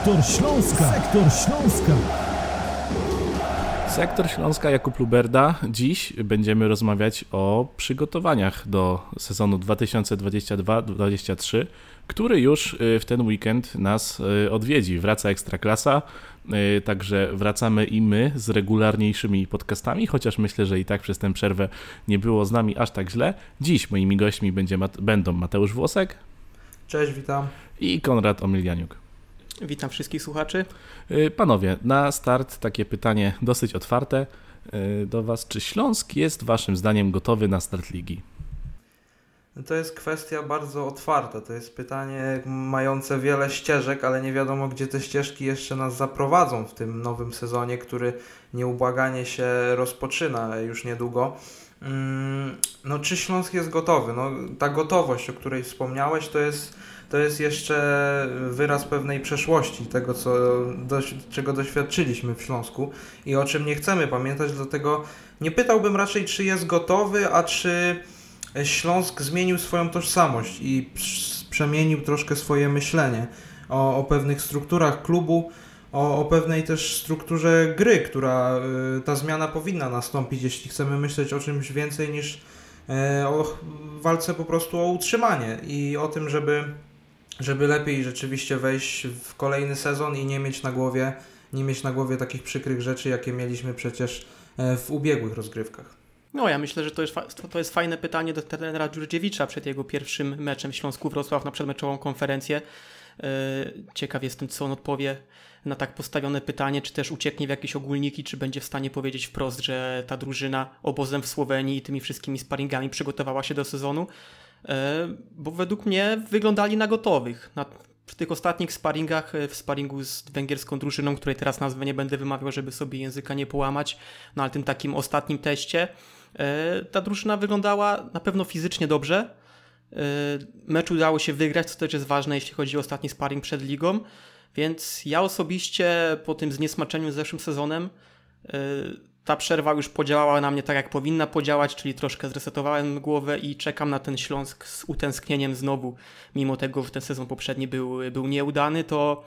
Sektor Śląska. Sektor Śląska. Sektor Śląska Jakub Luberda. Dziś będziemy rozmawiać o przygotowaniach do sezonu 2022-2023, który już y, w ten weekend nas y, odwiedzi. Wraca Ekstraklasa, y, także wracamy i my z regularniejszymi podcastami, chociaż myślę, że i tak przez tę przerwę nie było z nami aż tak źle. Dziś moimi gośćmi będzie, będą Mateusz Włosek. Cześć, witam. I Konrad Omilianiuk. Witam wszystkich słuchaczy. Panowie, na start takie pytanie dosyć otwarte do Was. Czy Śląsk jest Waszym zdaniem gotowy na start ligi? To jest kwestia bardzo otwarta. To jest pytanie mające wiele ścieżek, ale nie wiadomo, gdzie te ścieżki jeszcze nas zaprowadzą w tym nowym sezonie, który nieubłaganie się rozpoczyna już niedługo. Mm, no, czy Śląsk jest gotowy? No, ta gotowość, o której wspomniałeś, to jest, to jest jeszcze wyraz pewnej przeszłości, tego, co, do, czego doświadczyliśmy w Śląsku i o czym nie chcemy pamiętać, dlatego nie pytałbym raczej, czy jest gotowy, a czy Śląsk zmienił swoją tożsamość i przemienił troszkę swoje myślenie o, o pewnych strukturach klubu, o, o, pewnej też strukturze gry, która y, ta zmiana powinna nastąpić, jeśli chcemy myśleć o czymś więcej niż y, o walce po prostu o utrzymanie i o tym, żeby, żeby lepiej rzeczywiście wejść w kolejny sezon i nie mieć na głowie, nie mieć na głowie takich przykrych rzeczy, jakie mieliśmy przecież e, w ubiegłych rozgrywkach. No, ja myślę, że to jest, to jest fajne pytanie do trenera Dziurdziewicza przed jego pierwszym meczem w Śląsku Wrocław na przedmeczową konferencję. E, ciekaw jestem, co on odpowie na tak postawione pytanie, czy też ucieknie w jakieś ogólniki, czy będzie w stanie powiedzieć wprost, że ta drużyna obozem w Słowenii i tymi wszystkimi sparingami przygotowała się do sezonu. E, bo według mnie wyglądali na gotowych. Na, w tych ostatnich sparingach, e, w sparingu z węgierską drużyną, której teraz nazwę nie będę wymawiał, żeby sobie języka nie połamać, no ale tym takim ostatnim teście, E, ta drużyna wyglądała na pewno fizycznie dobrze. Mecz udało się wygrać, co też jest ważne, jeśli chodzi o ostatni sparring przed ligą. Więc ja osobiście po tym zniesmaczeniu z zeszłym sezonem ta przerwa już podziałała na mnie tak, jak powinna podziałać, czyli troszkę zresetowałem głowę i czekam na ten Śląsk z utęsknieniem znowu. Mimo tego, że ten sezon poprzedni był, był nieudany, to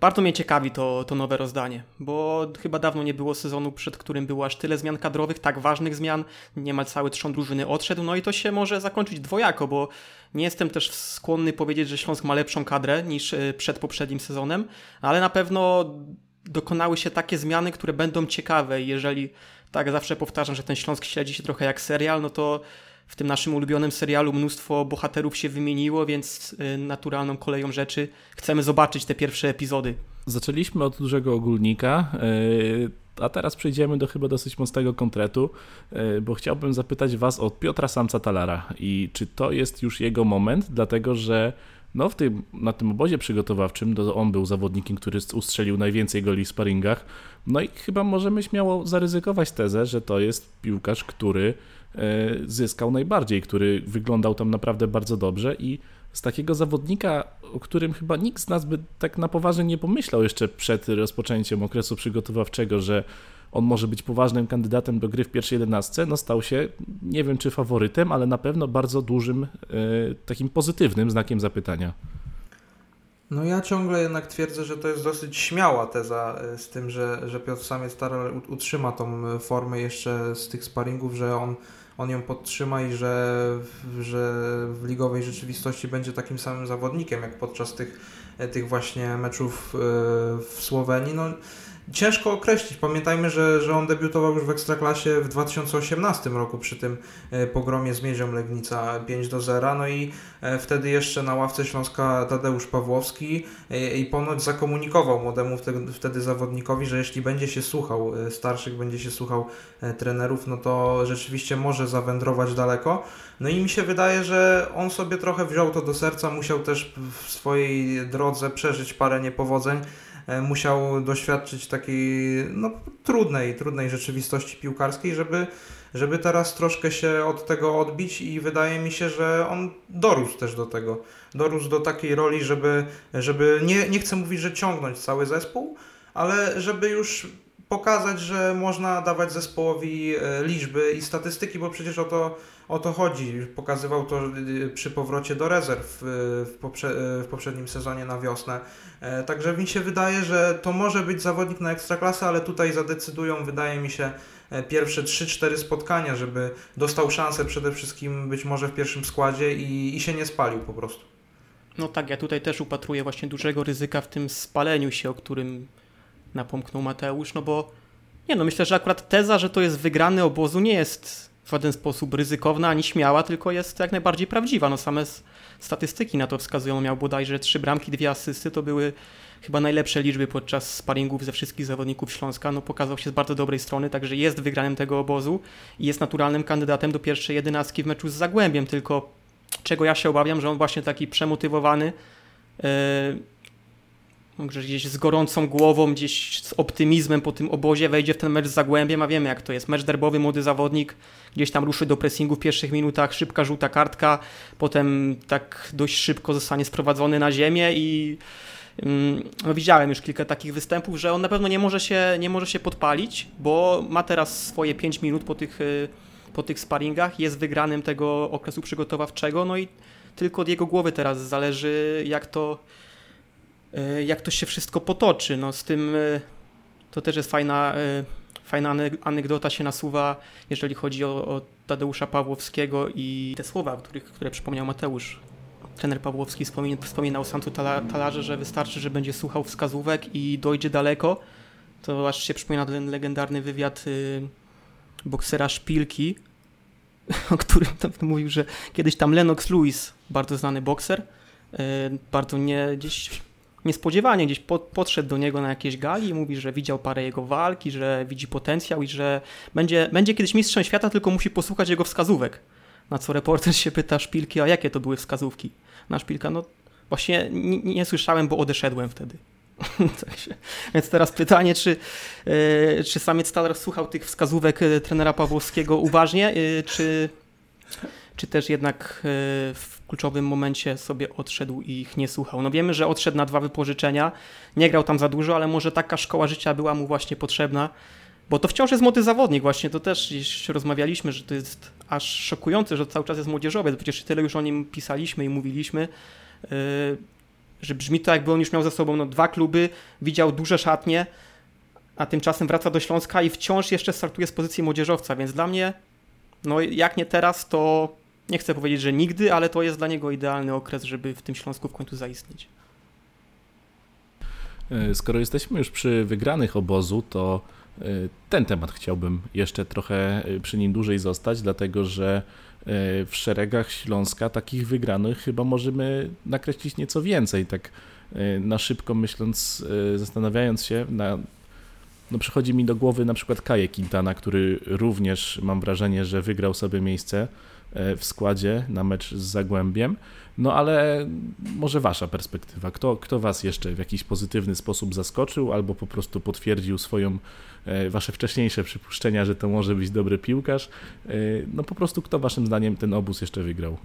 bardzo mnie ciekawi to, to nowe rozdanie, bo chyba dawno nie było sezonu, przed którym było aż tyle zmian kadrowych, tak ważnych zmian. Niemal cały trzon drużyny odszedł, no i to się może zakończyć dwojako, bo nie jestem też skłonny powiedzieć, że Śląsk ma lepszą kadrę niż e, przed poprzednim sezonem, ale na pewno dokonały się takie zmiany, które będą ciekawe. Jeżeli tak zawsze powtarzam, że ten Śląsk śledzi się trochę jak serial, no to w tym naszym ulubionym serialu mnóstwo bohaterów się wymieniło, więc y, naturalną koleją rzeczy chcemy zobaczyć te pierwsze epizody. Zaczęliśmy od dużego ogólnika, y, a teraz przejdziemy do chyba dosyć mocnego konkretu, y, bo chciałbym zapytać Was o Piotra Samca Talara i czy to jest już jego moment, dlatego że no w tym, na tym obozie przygotowawczym to on był zawodnikiem, który ustrzelił najwięcej goli w sparingach, no i chyba możemy śmiało zaryzykować tezę, że to jest piłkarz, który E, zyskał najbardziej, który wyglądał tam naprawdę bardzo dobrze i z takiego zawodnika, o którym chyba nikt z nas by tak na poważnie nie pomyślał jeszcze przed rozpoczęciem okresu przygotowawczego, że on może być poważnym kandydatem do gry w pierwszej jedenastce, no stał się, nie wiem czy faworytem, ale na pewno bardzo dużym, e, takim pozytywnym znakiem zapytania. No ja ciągle jednak twierdzę, że to jest dosyć śmiała teza e, z tym, że, że Piotr Samiec Taral utrzyma tą formę jeszcze z tych sparingów, że on on ją podtrzyma i że, że w ligowej rzeczywistości będzie takim samym zawodnikiem jak podczas tych, tych właśnie meczów e, w Słowenii. No, Ciężko określić. Pamiętajmy, że, że on debiutował już w Ekstraklasie w 2018 roku przy tym e, pogromie z Miedzią Legnica 5 do 0. No i e, wtedy jeszcze na ławce Śląska Tadeusz Pawłowski e, i ponoć zakomunikował młodemu wtedy, zawodnikowi, że jeśli będzie się słuchał starszych, będzie się słuchał trenerów, no to rzeczywiście może zawędrować daleko. No i mi się wydaje, że on sobie trochę wziął to do serca, musiał też w swojej drodze przeżyć parę niepowodzeń. E, musiał doświadczyć takiej no, trudnej, trudnej rzeczywistości piłkarskiej, żeby, żeby teraz troszkę się od tego odbić i wydaje mi się, że on dorósł też do tego. Dorósł do takiej roli, żeby, żeby nie, nie chcę mówić, że ciągnąć cały zespół, ale żeby już pokazać, że można dawać zespołowi e, liczby i statystyki, bo przecież o to, o to chodzi. Pokazywał to e, przy powrocie do rezerw w, poprze w poprzednim sezonie na wiosnę. Także mi się wydaje, że to może być zawodnik na ekstraklasę, ale tutaj zadecydują, wydaje mi się, pierwsze 3-4 spotkania, żeby dostał szansę przede wszystkim być może w pierwszym składzie i, i się nie spalił po prostu. No tak, ja tutaj też upatruję właśnie dużego ryzyka w tym spaleniu się, o którym napomknął Mateusz, no bo nie no, myślę, że akurat teza, że to jest wygrany obozu nie jest w żaden sposób ryzykowna ani śmiała, tylko jest jak najbardziej prawdziwa. No same statystyki na to wskazują. Miał bodajże trzy bramki, dwie asysty, to były chyba najlepsze liczby podczas sparingów ze wszystkich zawodników Śląska. No pokazał się z bardzo dobrej strony, także jest wygranym tego obozu i jest naturalnym kandydatem do pierwszej jedenastki w meczu z Zagłębiem, tylko czego ja się obawiam, że on właśnie taki przemotywowany yy, że gdzieś z gorącą głową, gdzieś z optymizmem po tym obozie wejdzie w ten mecz z Zagłębiem, a wiemy jak to jest. Mecz derbowy, młody zawodnik, gdzieś tam ruszy do pressingu w pierwszych minutach, szybka żółta kartka, potem tak dość szybko zostanie sprowadzony na ziemię i mm, no, widziałem już kilka takich występów, że on na pewno nie może się, nie może się podpalić, bo ma teraz swoje 5 minut po tych, y, po tych sparingach, jest wygranym tego okresu przygotowawczego, no i tylko od jego głowy teraz zależy jak to jak to się wszystko potoczy. No z tym e, to też jest fajna, e, fajna anegdota się nasuwa, jeżeli chodzi o, o Tadeusza Pawłowskiego i te słowa, których, które przypomniał Mateusz. Trener Pawłowski wspominał Santu Talarze, że wystarczy, że będzie słuchał wskazówek i dojdzie daleko. To aż się przypomina ten legendarny wywiad boksera Szpilki, o którym tam mówił, że kiedyś tam Lennox Lewis, bardzo znany bokser, bardzo nie gdzieś niespodziewanie gdzieś pod, podszedł do niego na jakieś gali i mówi, że widział parę jego walki, że widzi potencjał i że będzie, będzie kiedyś mistrzem świata, tylko musi posłuchać jego wskazówek. Na co reporter się pyta Szpilki, a jakie to były wskazówki? Na Szpilka, no właśnie nie, nie słyszałem, bo odeszedłem wtedy. Więc teraz pytanie, czy, yy, czy samiec Talar słuchał tych wskazówek e, trenera Pawłowskiego uważnie, yy, czy, czy też jednak yy, w kluczowym momencie sobie odszedł i ich nie słuchał. No wiemy, że odszedł na dwa wypożyczenia, nie grał tam za dużo, ale może taka szkoła życia była mu właśnie potrzebna, bo to wciąż jest młody zawodnik. Właśnie, to też gdzieś rozmawialiśmy, że to jest aż szokujące, że cały czas jest młodzieżowy, przecież tyle już o nim pisaliśmy i mówiliśmy, yy, że brzmi to jakby on już miał za sobą no, dwa kluby, widział duże szatnie, a tymczasem wraca do Śląska i wciąż jeszcze startuje z pozycji młodzieżowca, więc dla mnie, no jak nie teraz, to nie chcę powiedzieć, że nigdy, ale to jest dla niego idealny okres, żeby w tym Śląsku w końcu zaistnieć. E, skoro jesteśmy już przy wygranych obozu, to e, ten temat chciałbym jeszcze trochę e, przy nim dłużej zostać, dlatego że w szeregach Śląska takich wygranych chyba możemy nakreślić nieco więcej. Tak na szybko myśląc, zastanawiając się, na, no przychodzi mi do głowy na przykład Kaje Quintana, który również mam wrażenie, że wygrał sobie miejsce w składzie na mecz z Zagłębiem. No ale może wasza perspektywa. Kto, kto was jeszcze w jakiś pozytywny sposób zaskoczył albo po prostu potwierdził swoją, e, wasze wcześniejsze przypuszczenia, że to może być dobry piłkarz? E, no po prostu kto waszym zdaniem ten obóz jeszcze wygrał?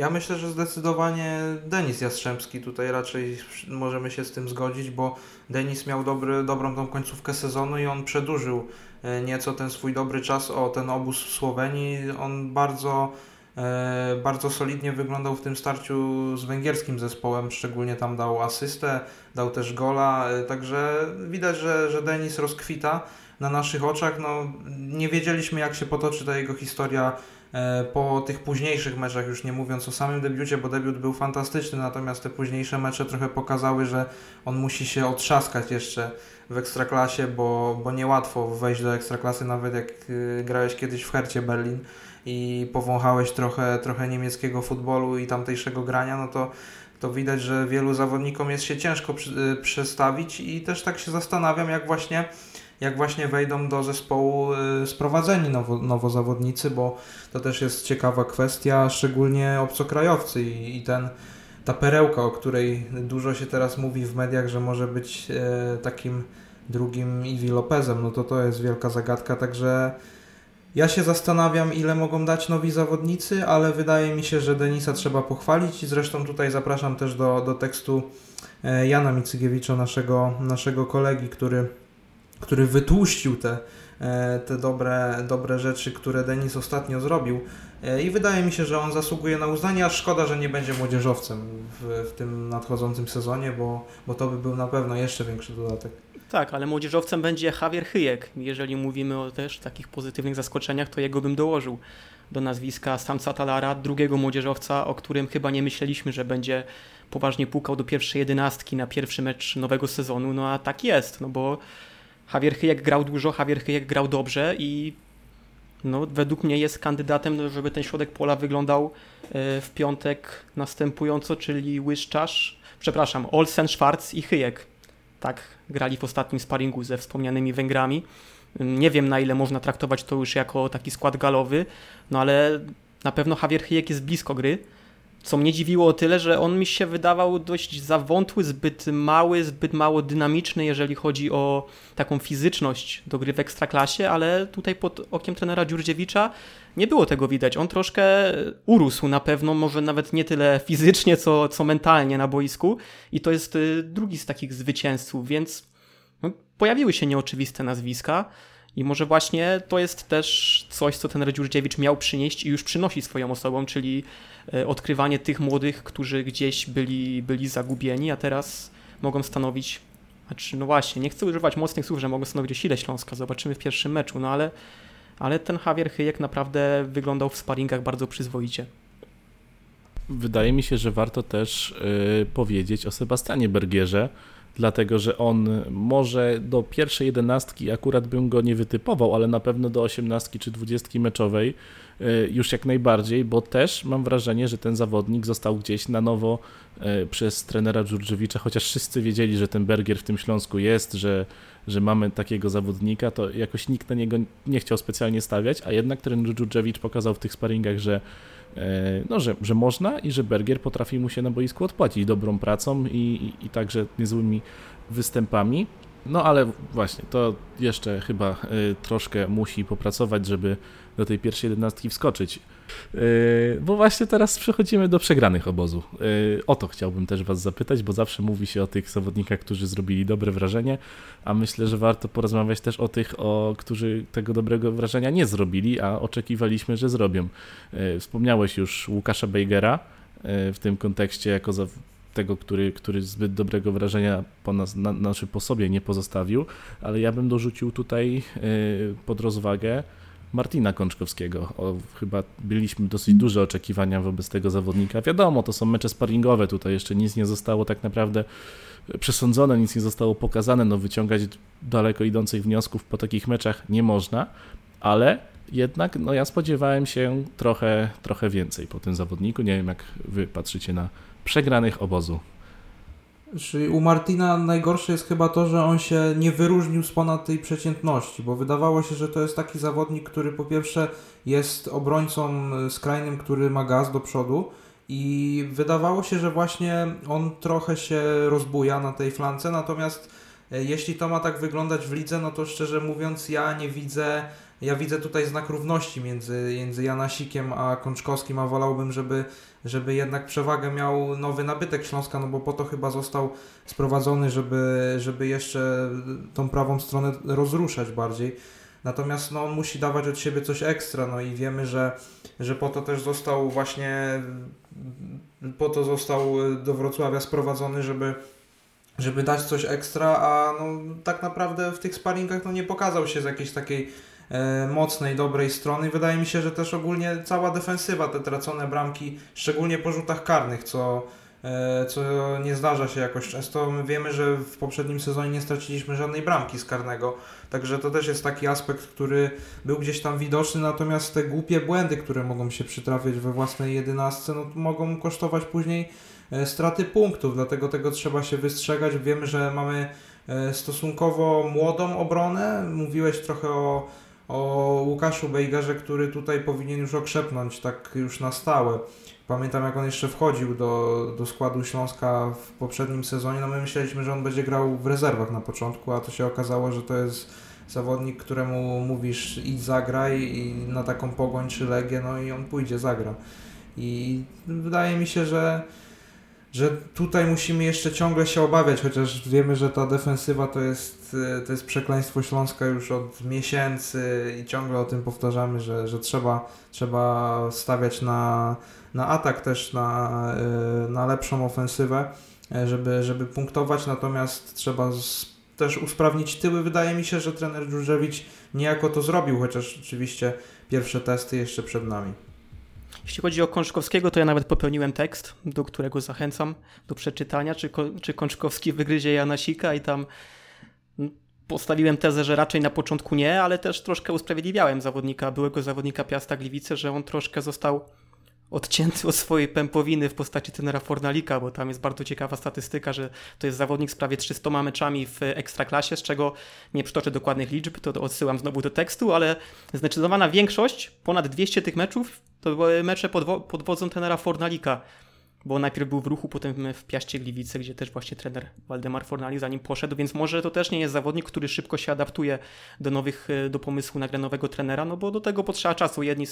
Ja myślę, że zdecydowanie Denis Jastrzębski tutaj raczej możemy się z tym zgodzić, bo Denis miał dobry, dobrą tą końcówkę sezonu i on przedłużył E, nieco ten swój dobry czas o ten obóz w Słowenii. On bardzo, e, bardzo solidnie wyglądał w tym starciu z węgierskim zespołem, szczególnie tam dał asystę, dał też gola, e, także widać, że, że Denis rozkwita na naszych oczach. No, nie wiedzieliśmy, jak się potoczy ta jego historia po tych późniejszych meczach, już nie mówiąc o samym debiucie, bo debiut był fantastyczny, natomiast te późniejsze mecze trochę pokazały, że on musi się otrzaskać jeszcze w Ekstraklasie, bo, bo niełatwo wejść do Ekstraklasy, nawet jak y, grałeś kiedyś w Hercie Berlin i powąchałeś trochę, trochę niemieckiego futbolu i tamtejszego grania, no to, to widać, że wielu zawodnikom jest się ciężko przy, y, przestawić i też tak się zastanawiam, jak właśnie jak właśnie wejdą do zespołu y, sprowadzeni nowo, nowo zawodnicy, bo to też jest ciekawa kwestia, szczególnie obcokrajowcy i, i ten ta perełka, o której dużo się teraz mówi w mediach, że może być e, takim drugim Iwi Lopezem, no to to jest wielka zagadka, także ja się zastanawiam, ile mogą dać nowi zawodnicy, ale wydaje mi się, że Denisa trzeba pochwalić. I zresztą tutaj zapraszam też do, do tekstu e, Jana Micygiewicza, naszego, naszego kolegi, który który wytłuścił te, e, te dobre, dobre rzeczy, które Denis ostatnio zrobił. E, I wydaje mi się, że on zasługuje na uznanie, a szkoda, że nie będzie młodzieżowcem w, w tym nadchodzącym sezonie, bo, bo to by był na pewno jeszcze większy dodatek. Tak, ale młodzieżowcem będzie Javier Hyjek. Jeżeli mówimy o też takich pozytywnych zaskoczeniach, to jego bym dołożył do nazwiska Samca Talara, drugiego młodzieżowca, o którym chyba nie myśleliśmy, że będzie poważnie pukał do pierwszej jedenastki na pierwszy mecz nowego sezonu, no a tak jest, no bo Javier Hyjek grał dużo, Javier Hyjek grał dobrze i no, według mnie jest kandydatem, żeby ten środek pola wyglądał e, w piątek następująco, czyli Łyszczarz, przepraszam, Olsen, Schwarz i Hyjek. Tak grali w ostatnim sparingu ze wspomnianymi Węgrami. Nie wiem na ile można traktować to już jako taki skład galowy, no ale na pewno Javier Hyjek jest blisko gry co mnie dziwiło o tyle, że on mi się wydawał dość zawątły, zbyt mały, zbyt mało dynamiczny, jeżeli chodzi o taką fizyczność do gry w ekstraklasie, ale tutaj pod okiem trenera Dziurdziewicza nie było tego widać. On troszkę urósł na pewno, może nawet nie tyle fizycznie, co, co mentalnie na boisku i to jest y, drugi z takich zwycięzców, więc no, pojawiły się nieoczywiste nazwiska. I może właśnie to jest też coś, co ten Dziurdziewicz miał przynieść i już przynosi swoją osobą, czyli odkrywanie tych młodych, którzy gdzieś byli, byli zagubieni, a teraz mogą stanowić, znaczy no właśnie, nie chcę używać mocnych słów, że mogą stanowić sile Śląska, zobaczymy w pierwszym meczu, no ale, ale ten Javier Hyjek naprawdę wyglądał w sparingach bardzo przyzwoicie. Wydaje mi się, że warto też yy, powiedzieć o Sebastianie Bergierze, dlatego że on może do pierwszej jedenastki akurat bym go nie wytypował, ale na pewno do osiemnastki czy dwudziestki meczowej y, już jak najbardziej, bo też mam wrażenie, że ten zawodnik został gdzieś na nowo y, przez trenera Dżurdżewicza, chociaż wszyscy wiedzieli, że ten Bergier w tym Śląsku jest, że, że mamy takiego zawodnika, to jakoś nikt na niego nie chciał specjalnie stawiać, a jednak trener Dżurdżewicz pokazał w tych sparingach, że E, no, że, że można i że Bergier potrafi mu się na boisku odpłacić dobrą pracą i, i, i także niezłymi występami. No ale właśnie, to jeszcze chyba y, troszkę musi popracować, żeby do tej pierwszej jedenastki wskoczyć. Y, bo właśnie teraz przechodzimy do przegranych obozu. Y, o to chciałbym też Was zapytać, bo zawsze mówi się o tych zawodnikach, którzy zrobili dobre wrażenie, a myślę, że warto porozmawiać też o tych, o, którzy tego dobrego wrażenia nie zrobili, a oczekiwaliśmy, że zrobią. Wspomniałeś już Łukasza Bejgera w tym kontekście jako za, tego, który, który zbyt dobrego wrażenia po nas, na, znaczy po sobie nie pozostawił, ale ja bym dorzucił tutaj pod rozwagę Martina Kączkowskiego. O, chyba byliśmy dosyć duże oczekiwania wobec tego zawodnika. Wiadomo, to są mecze sparingowe, tutaj jeszcze nic nie zostało tak naprawdę przesądzone, nic nie zostało pokazane, no wyciągać daleko idących wniosków po takich meczach nie można, ale jednak no ja spodziewałem się trochę, trochę więcej po tym zawodniku. Nie wiem, jak wy patrzycie na przegranych obozu. Czyli u Martina najgorsze jest chyba to, że on się nie wyróżnił z ponad tej przeciętności, bo wydawało się, że to jest taki zawodnik, który po pierwsze jest obrońcą skrajnym, który ma gaz do przodu i wydawało się, że właśnie on trochę się rozbuja na tej flance, natomiast e, jeśli to ma tak wyglądać w lidze, no to szczerze mówiąc ja nie widzę ja widzę tutaj znak równości między, między Janasikiem a Kączkowskim, a wolałbym, żeby, żeby jednak przewagę miał nowy nabytek Śląska, no bo po to chyba został sprowadzony, żeby, żeby jeszcze tą prawą stronę rozruszać bardziej. Natomiast no, on musi dawać od siebie coś ekstra, no i wiemy, że, że po to też został właśnie po to został do Wrocławia sprowadzony, żeby żeby dać coś ekstra, a no, tak naprawdę w tych sparingach no, nie pokazał się z jakiejś takiej mocnej, dobrej strony. Wydaje mi się, że też ogólnie cała defensywa, te tracone bramki, szczególnie po rzutach karnych, co, e, co nie zdarza się jakoś często. My wiemy, że w poprzednim sezonie nie straciliśmy żadnej bramki z karnego, także to też jest taki aspekt, który był gdzieś tam widoczny, natomiast te głupie błędy, które mogą się przytrafiać we własnej jedenastce, no, mogą kosztować później e, straty punktów, dlatego tego trzeba się wystrzegać. Wiemy, że mamy stosunkowo młodą obronę. Mówiłeś trochę o o Łukaszu Bejgerze, który tutaj powinien już okrzepnąć tak już na stałe. Pamiętam jak on jeszcze wchodził do, do składu Śląska w poprzednim sezonie, no my myśleliśmy, że on będzie grał w rezerwach na początku, a to się okazało, że to jest zawodnik, któremu mówisz idź zagraj i na taką pogoń czy legię, no i on pójdzie, zagra. I wydaje mi się, że że tutaj musimy jeszcze ciągle się obawiać, chociaż wiemy, że ta defensywa to jest, e, to jest przekleństwo Śląska już od miesięcy i ciągle o tym powtarzamy, że, że trzeba, trzeba stawiać na, na atak też, na, e, na lepszą ofensywę, e, żeby, żeby punktować, natomiast trzeba z, też usprawnić tyły. Wydaje mi się, że trener Dżurzewicz niejako to zrobił, chociaż oczywiście pierwsze testy jeszcze przed nami. Jeśli chodzi o Kączkowskiego, to ja nawet popełniłem tekst, do którego zachęcam do przeczytania, czy, czy Kączkowski wygryzie Janasika i tam postawiłem tezę, że raczej na początku nie, ale też troszkę usprawiedliwiałem zawodnika, byłego zawodnika Piasta Gliwice, że on troszkę został odcięty od swojej pępowiny w postaci tenera Fornalika, bo tam jest bardzo ciekawa statystyka, że to jest zawodnik z prawie 300 meczami w ekstraklasie, z czego nie przytoczę dokładnych liczb, to odsyłam znowu do tekstu, ale zdecydowana większość, ponad 200 tych meczów, to były mecze pod, pod wodzą tenera Fornalika bo najpierw był w ruchu, potem w Piaście Gliwice, gdzie też właśnie trener Waldemar Fornali za nim poszedł, więc może to też nie jest zawodnik, który szybko się adaptuje do nowych, do pomysłu nagle nowego trenera, no bo do tego potrzeba czasu. Jedni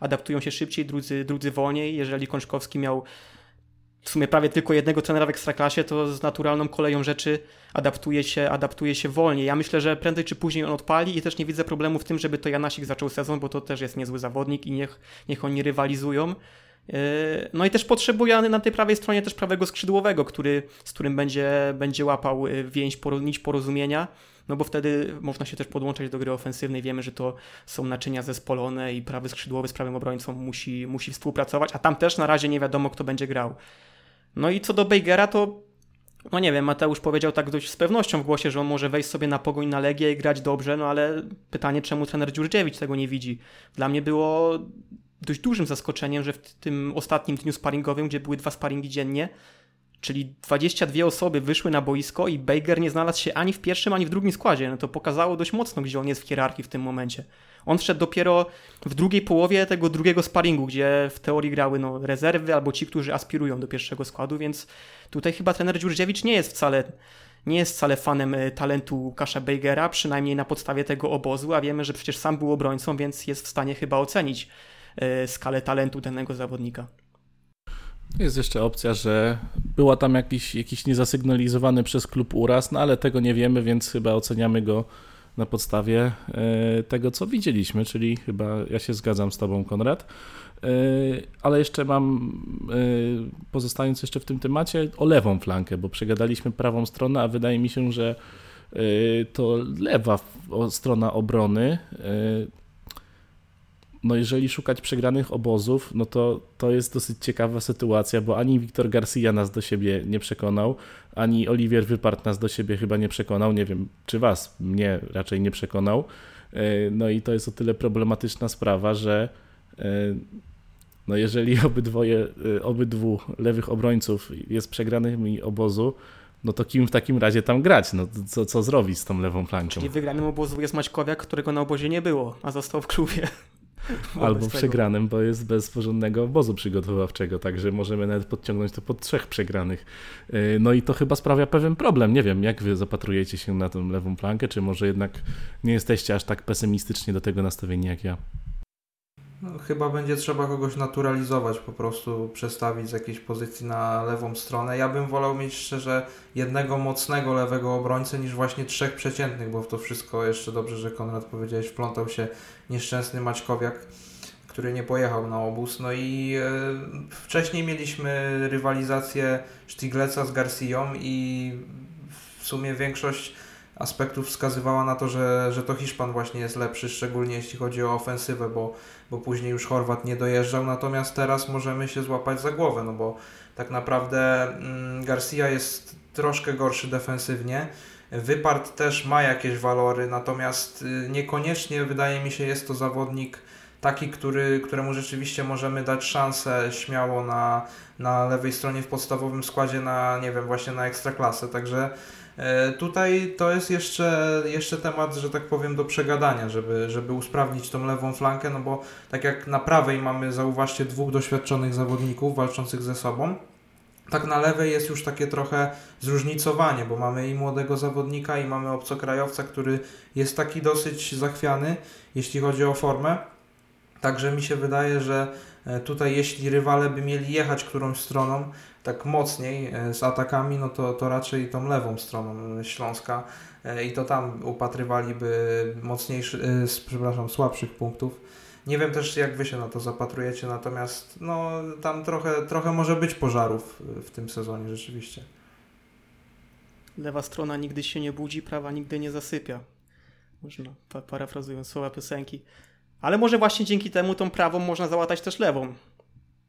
adaptują się szybciej, drudzy, drudzy wolniej. Jeżeli Kączkowski miał w sumie prawie tylko jednego trenera w Ekstraklasie, to z naturalną koleją rzeczy adaptuje się, adaptuje się wolniej. Ja myślę, że prędzej czy później on odpali i też nie widzę problemu w tym, żeby to Janasik zaczął sezon, bo to też jest niezły zawodnik i niech, niech oni rywalizują. E, no i też potrzebuje na tej prawej stronie też prawego skrzydłowego, który, z którym będzie, będzie łapał e, więź, nić porozumienia, no bo wtedy można się też podłączać do gry ofensywnej. Wiemy, że to są naczynia zespolone i prawy skrzydłowy z prawym obrońcą musi, musi współpracować, a tam też na razie nie wiadomo, kto będzie grał. No i co do Bejgera, to no nie wiem, Mateusz powiedział tak dość z pewnością w głosie, że on może wejść sobie na pogoń na Legię i grać dobrze, no ale pytanie, czemu trener Dziurdziewicz tego nie widzi? Dla mnie było dość dużym zaskoczeniem, że w tym ostatnim dniu sparingowym, gdzie były dwa sparingi dziennie, czyli 22 osoby wyszły na boisko i Baker nie znalazł się ani w pierwszym, ani w drugim składzie. No to pokazało dość mocno, gdzie on jest w hierarchii w tym momencie. On wszedł dopiero w drugiej połowie tego drugiego sparingu, gdzie w teorii grały no, rezerwy albo ci, którzy aspirują do pierwszego składu, więc tutaj chyba trener Dziurdziewicz nie jest wcale nie jest wcale fanem e, talentu Kasza Bejgera, przynajmniej na podstawie tego obozu, a wiemy, że przecież sam był obrońcą, więc jest w stanie chyba ocenić skalę talentu danego zawodnika. Jest jeszcze opcja, że była tam jakiś, jakiś niezasygnalizowany przez klub uraz, no ale tego nie wiemy, więc chyba oceniamy go na podstawie e, tego, co widzieliśmy, czyli chyba ja się zgadzam z Tobą, Konrad. E, ale jeszcze mam, pozostając jeszcze w tym temacie, o lewą flankę, bo przegadaliśmy prawą stronę, a wydaje mi się, że to lewa strona obrony no jeżeli szukać przegranych obozów, no to to jest dosyć ciekawa sytuacja, bo ani Wiktor Garcia nas do siebie nie przekonał, ani Oliwier Wypart nas do siebie chyba nie przekonał. Nie wiem, czy was, mnie raczej nie przekonał. E, no i to jest o tyle problematyczna sprawa, że e, no jeżeli obydwoje, e, obydwu lewych obrońców jest przegranymi obozu, no to kim w takim razie tam grać? No co, co zrobić z tą lewą flanką? Czyli wygranym obozu jest Maćkowiak, którego na obozie nie było, a został w klubie. Albo przegranym, bo jest bez porządnego obozu przygotowawczego, także możemy nawet podciągnąć to pod trzech przegranych. Y, no i to chyba sprawia pewien problem. Nie wiem, jak wy zapatrujecie się na tą lewą flankę, czy może jednak nie jesteście aż tak pesymistycznie do tego nastawieni jak ja? No, chyba będzie trzeba kogoś naturalizować, po prostu przestawić z jakiejś pozycji na lewą stronę. Ja bym wolał mieć szczerze jednego mocnego lewego obrońcę niż właśnie trzech przeciętnych, bo w to wszystko jeszcze dobrze, że Konrad powiedziałeś, wplątał się nieszczęsny Maćkowiak, który nie pojechał na obóz. No i e, wcześniej mieliśmy rywalizację Sztigleca z Garcją i w sumie większość aspektów wskazywała na to, że, że to Hiszpan właśnie jest lepszy, szczególnie jeśli chodzi o ofensywę, bo, bo później już Chorwat nie dojeżdżał, natomiast teraz możemy się złapać za głowę, no bo tak naprawdę mm, Garcia jest troszkę gorszy defensywnie, Wypart też ma jakieś walory, natomiast y, niekoniecznie wydaje mi się jest to zawodnik taki, który, któremu rzeczywiście możemy dać szansę śmiało na, na lewej stronie w podstawowym składzie na, nie wiem, właśnie na ekstraklasę, także tutaj to jest jeszcze, jeszcze temat, że tak powiem, do przegadania, żeby, żeby usprawnić tą lewą flankę, no bo tak jak na prawej mamy, zauważcie, dwóch doświadczonych zawodników walczących ze sobą, tak na lewej jest już takie trochę zróżnicowanie, bo mamy i młodego zawodnika, i mamy obcokrajowca, który jest taki dosyć zachwiany, jeśli chodzi o formę. Także mi się wydaje, że e, tutaj jeśli rywale by mieli jechać którąś stroną, tak mocniej z atakami, no to, to raczej tą lewą stroną Śląska i to tam upatrywaliby mocniejszych, przepraszam, słabszych punktów. Nie wiem też jak Wy się na to zapatrujecie, natomiast no, tam trochę, trochę może być pożarów w tym sezonie rzeczywiście. Lewa strona nigdy się nie budzi, prawa nigdy nie zasypia. Można, parafrazując słowa piosenki. Ale może właśnie dzięki temu tą prawą można załatać też lewą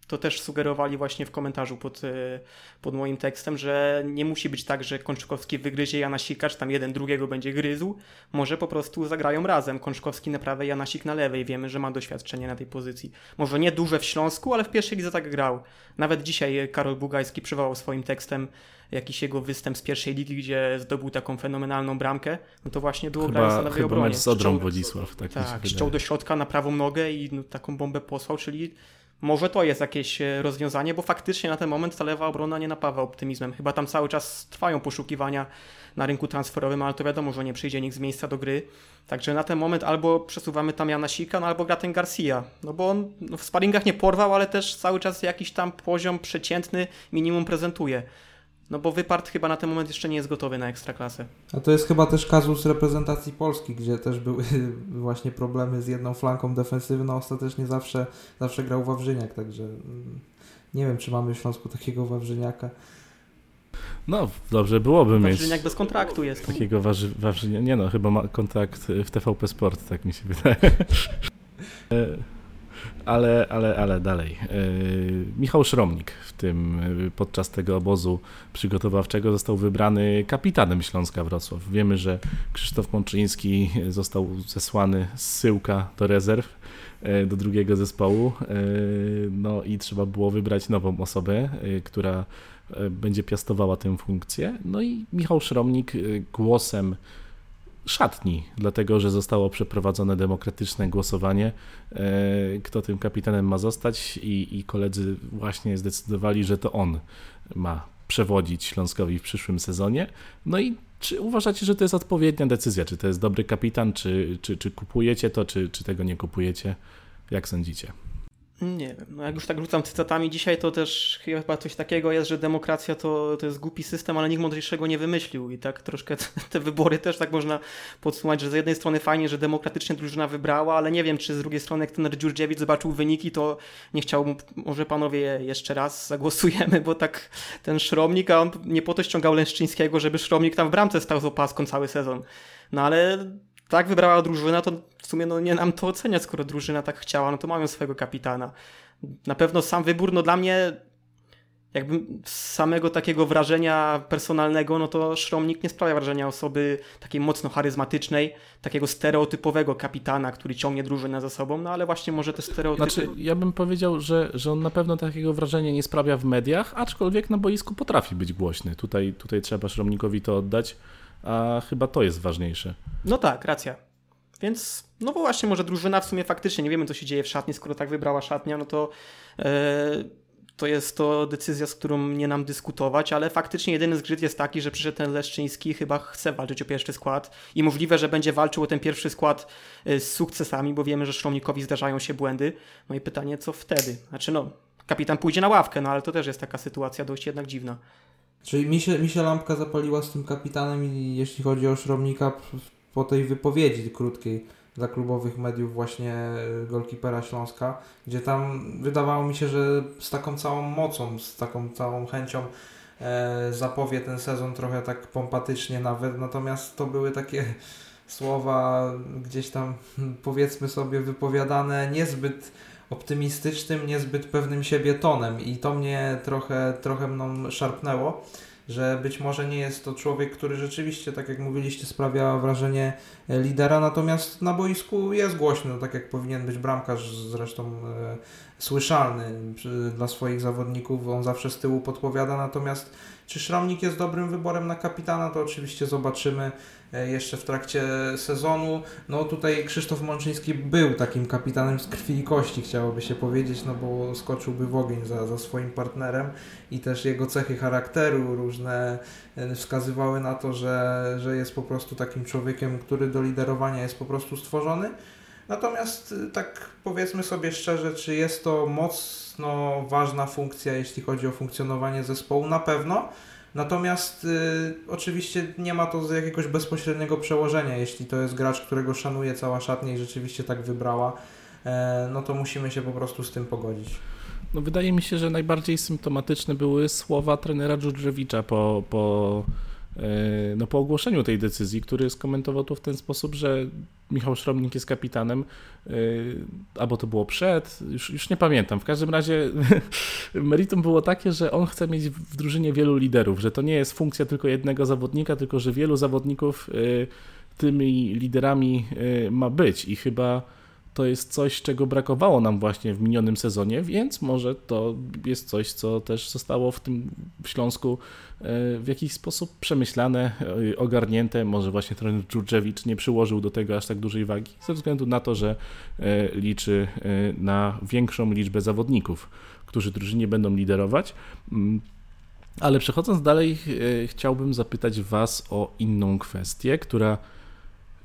to też sugerowali właśnie w komentarzu pod, e, pod moim tekstem, że nie musi być tak, że Kączkowski wygryzie Janasika, czy tam jeden drugiego będzie gryzł. Może po prostu zagrają razem. Kączkowski na prawej, Janasik na lewej. Wiemy, że ma doświadczenie na tej pozycji. Może nie duże w Śląsku, ale w pierwszej lidze tak grał. Nawet dzisiaj Karol Bugajski przywołał swoim tekstem jakiś jego występ z pierwszej ligi, gdzie zdobył taką fenomenalną bramkę, no to właśnie było grając na lewej chyba obronie. mecz z Odrą Wodzisław. Tak, tak ściął do środka na prawą nogę i no, taką bombę posłał, czyli może to jest jakieś e, rozwiązanie, bo faktycznie na ten moment ta lewa obrona nie napawa optymizmem. Chyba tam cały czas trwają poszukiwania na rynku transferowym, ale to wiadomo, że nie przyjdzie nikt z miejsca do gry. Także na ten moment albo przesuwamy tam Jana Sika, no albo gra ten Garcia. No bo on no w sparingach nie porwał, ale też cały czas jakiś tam poziom przeciętny minimum prezentuje. No bo Wypart chyba na ten moment jeszcze nie jest gotowy na ekstraklasę. A to jest chyba też kazus reprezentacji Polski, gdzie też były właśnie problemy z jedną flanką defensywną. Ostatecznie zawsze, zawsze grał Wawrzyniak, także mm, nie wiem, czy mamy w Śląsku takiego Wawrzyniaka. No, dobrze byłoby Wawrzyniak mieć. Wawrzyniak bez kontraktu jest. Takiego Wawrzyniaka. Nie no, chyba ma kontrakt w TVP Sport, tak mi się wydaje. Ale, ale, ale dalej. E, Michał Szromnik w tym, e, podczas tego obozu przygotowawczego został wybrany kapitanem Śląska Wrocław. Wiemy, że Krzysztof Mączyński został zesłany z Syłka do rezerw e, do drugiego zespołu. No i trzeba było wybrać nową osobę, która będzie piastowała tę funkcję. No i Michał Szromnik głosem szatni, dlatego że zostało przeprowadzone demokratyczne głosowanie, e, kto tym kapitanem ma zostać i, i koledzy właśnie zdecydowali, że to on ma przewodzić Śląskowi w przyszłym sezonie. No i czy uważacie, że to jest odpowiednia decyzja? Czy to jest dobry kapitan? Czy, czy, czy kupujecie to, czy, czy tego nie kupujecie? Jak sądzicie? Nie wiem, no jak już tak rzucam cytatami dzisiaj, to też chyba coś takiego jest, że demokracja to, to jest głupi system, ale nikt mądrzejszego nie wymyślił i tak troszkę te, wybory też tak można podsumować, że z jednej strony fajnie, że demokratycznie drużyna wybrała, ale nie wiem, czy z drugiej strony jak ten Dziurdziewicz zobaczył wyniki, to nie chciał, może panowie jeszcze raz zagłosujemy, bo tak ten Szromnik, a on nie po to ściągał Leszczyńskiego, żeby Szromnik tam w bramce stał z opaską cały sezon. No ale tak wybrała drużyna, to w sumie no, nie nam to oceniać, skoro drużyna tak chciała, no to mają swojego kapitana. Na pewno sam wybór, no dla mnie jakby samego takiego wrażenia personalnego, no to Szromnik nie sprawia wrażenia osoby takiej mocno charyzmatycznej, takiego stereotypowego kapitana, który ciągnie drużynę za sobą, no ale właśnie może te stereotypy... Znaczy, ja bym powiedział, że, że on na pewno takiego wrażenia nie sprawia w mediach, aczkolwiek na boisku potrafi być głośny. Tutaj, tutaj trzeba Szromnikowi to oddać a chyba to jest ważniejsze. No tak, racja. Więc, no właśnie, może drużyna w sumie faktycznie, nie wiemy co się dzieje w szatni, skoro tak wybrała szatnia, no to e, to jest to decyzja, z którą nie nam dyskutować, ale faktycznie jedyny zgrzyt jest taki, że przyszedł ten Leszczyński, chyba chce walczyć o pierwszy skład i możliwe, że będzie walczył o ten pierwszy skład e, z sukcesami, bo wiemy, że Szromnikowi zdarzają się błędy. No i pytanie, co wtedy? Znaczy no, kapitan pójdzie na ławkę, no ale to też jest taka sytuacja dość jednak dziwna. Czyli mi się, mi się lampka zapaliła z tym kapitanem i jeśli chodzi o Szromnika po tej wypowiedzi krótkiej dla klubowych mediów właśnie e, golkipera Śląska, gdzie tam wydawało mi się, że z taką całą mocą, z taką całą chęcią e, zapowie ten sezon trochę tak pompatycznie nawet, natomiast to były takie słowa gdzieś tam powiedzmy sobie wypowiadane niezbyt optymistycznym, niezbyt pewnym siebie tonem. I to mnie trochę, trochę mną szarpnęło, że być może nie jest to człowiek, który rzeczywiście, tak jak mówiliście, sprawia wrażenie lidera, natomiast na boisku jest głośny, tak jak powinien być bramkarz zresztą e, słyszalny dla swoich zawodników, on zawsze z tyłu podpowiada, natomiast czy Szramnik jest dobrym wyborem na kapitana, to oczywiście zobaczymy e, jeszcze w trakcie sezonu. No tutaj Krzysztof Mączyński był takim kapitanem z krwi i kości, chciałoby się powiedzieć, no bo skoczyłby w ogień za, za swoim partnerem i też jego cechy charakteru różne e, wskazywały na to, że, że jest po prostu takim człowiekiem, który do liderowania jest po prostu stworzony. Natomiast y, tak powiedzmy sobie szczerze, czy jest to mocno ważna funkcja, jeśli chodzi o funkcjonowanie zespołu? Na pewno. Natomiast y, oczywiście nie ma to jakiegoś bezpośredniego przełożenia. Jeśli to jest gracz, którego szanuje cała szatnia i rzeczywiście tak wybrała, e, no to musimy się po prostu z tym pogodzić. No wydaje mi się, że najbardziej symptomatyczne były słowa trenera Dżurdżewicza po, po no, po ogłoszeniu tej decyzji, który skomentował to w ten sposób, że Michał Szrobnik jest kapitanem, e, albo to było przed, już, już nie pamiętam. W każdym razie meritum było takie, że on chce mieć w drużynie wielu liderów, że to nie jest funkcja tylko jednego zawodnika, tylko że wielu zawodników e, tymi liderami ma być i chyba to jest coś, czego brakowało nam właśnie w minionym sezonie, więc może to jest coś, co też zostało w tym w Śląsku e, w jakiś sposób przemyślane, e, ogarnięte. Może właśnie trener Dżurdżewicz nie przyłożył do tego aż tak dużej wagi, ze względu na to, że e, liczy na większą liczbę zawodników, którzy drużynie będą liderować. Mm, ale przechodząc dalej, chciałbym zapytać Was o inną kwestię, która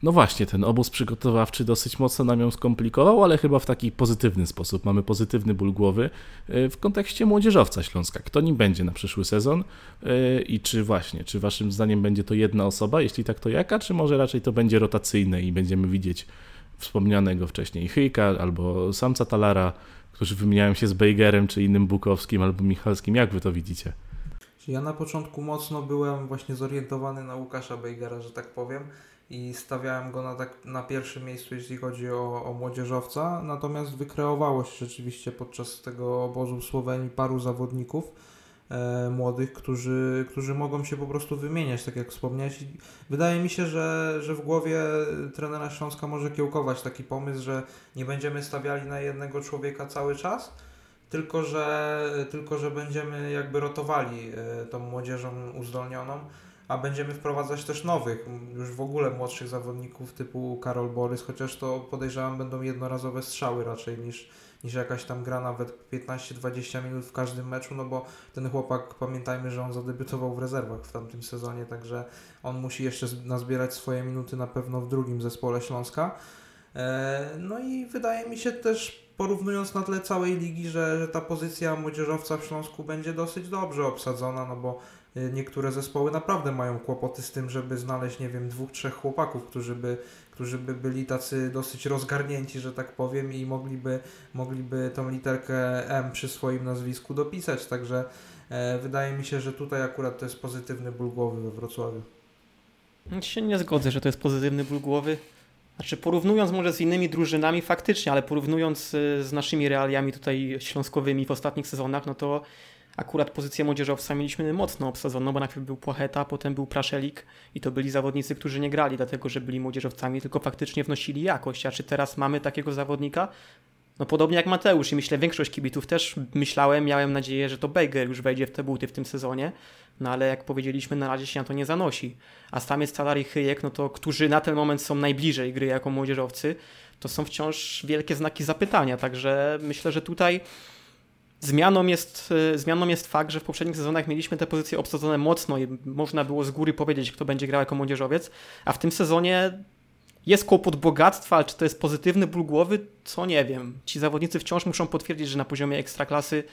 no właśnie, ten obóz przygotowawczy dosyć mocno nam ją skomplikował, ale chyba w taki pozytywny sposób. Mamy pozytywny ból głowy e, w kontekście młodzieżowca Śląska. Kto nim będzie na przyszły sezon e, i czy właśnie, czy waszym zdaniem będzie to jedna osoba? Jeśli tak, to jaka? Czy może raczej to będzie rotacyjne i będziemy widzieć wspomnianego wcześniej Hyjka albo Samca Talara, którzy wymieniają się z Bejgerem czy innym Bukowskim albo Michalskim. Jak wy to widzicie? Ja na początku mocno byłem właśnie zorientowany na Łukasza Bejgera, że tak powiem i stawiałem go na, tak, na pierwszym miejscu, jeśli chodzi o, o młodzieżowca. Natomiast wykreowało się rzeczywiście podczas tego obozu w Słowenii paru zawodników e, młodych, którzy, którzy mogą się po prostu wymieniać, tak jak wspomniałeś. Wydaje mi się, że, że w głowie trenera Śląska może kiełkować taki pomysł, że nie będziemy stawiali na jednego człowieka cały czas, tylko że, tylko że będziemy jakby rotowali e, tą młodzieżą uzdolnioną a będziemy wprowadzać też nowych, już w ogóle młodszych zawodników typu Karol Borys, chociaż to podejrzewam będą jednorazowe strzały raczej niż, niż jakaś tam gra nawet 15-20 minut w każdym meczu, no bo ten chłopak, pamiętajmy, że on zadebiutował w rezerwach w tamtym sezonie, także on musi jeszcze nazbierać swoje minuty na pewno w drugim zespole Śląska. E, no i wydaje mi się też, porównując na tle całej ligi, że, że ta pozycja młodzieżowca w Śląsku będzie dosyć dobrze obsadzona, no bo niektóre zespoły naprawdę mają kłopoty z tym, żeby znaleźć, nie wiem, dwóch, trzech chłopaków, którzy by, którzy by byli tacy dosyć rozgarnięci, że tak powiem, i mogliby, mogliby tą literkę M przy swoim nazwisku dopisać. Także e, wydaje mi się, że tutaj akurat to jest pozytywny ból głowy we Wrocławiu. Ja się nie zgodzę, że to jest pozytywny ból głowy. Znaczy, porównując może z innymi drużynami, faktycznie, ale porównując y, z naszymi realiami tutaj śląskowymi w ostatnich sezonach, no to akurat pozycję młodzieżowca mieliśmy mocno obsadzoną, bo najpierw był Płacheta, potem był Praszelik i to byli zawodnicy, którzy nie grali dlatego, że byli młodzieżowcami, tylko faktycznie wnosili jakość. A czy teraz mamy takiego zawodnika? No podobnie jak Mateusz i myślę większość kibitów też myślałem, miałem nadzieję, że to Bejger już wejdzie w te buty w tym sezonie, no ale jak powiedzieliśmy, na razie się na to nie zanosi. A Stamiec, Talar i Chyjek, no to którzy na ten moment są najbliżej gry jako młodzieżowcy, to są wciąż wielkie znaki zapytania, także myślę, że tutaj Zmianą jest, e, zmianą jest fakt, że w poprzednich sezonach mieliśmy te pozycje obsadzone mocno i można było z góry powiedzieć, kto będzie grał jako młodzieżowiec, a w tym sezonie jest kłopot bogactwa, ale czy to jest pozytywny ból głowy, co nie wiem. Ci zawodnicy wciąż muszą potwierdzić, że na poziomie ekstraklasy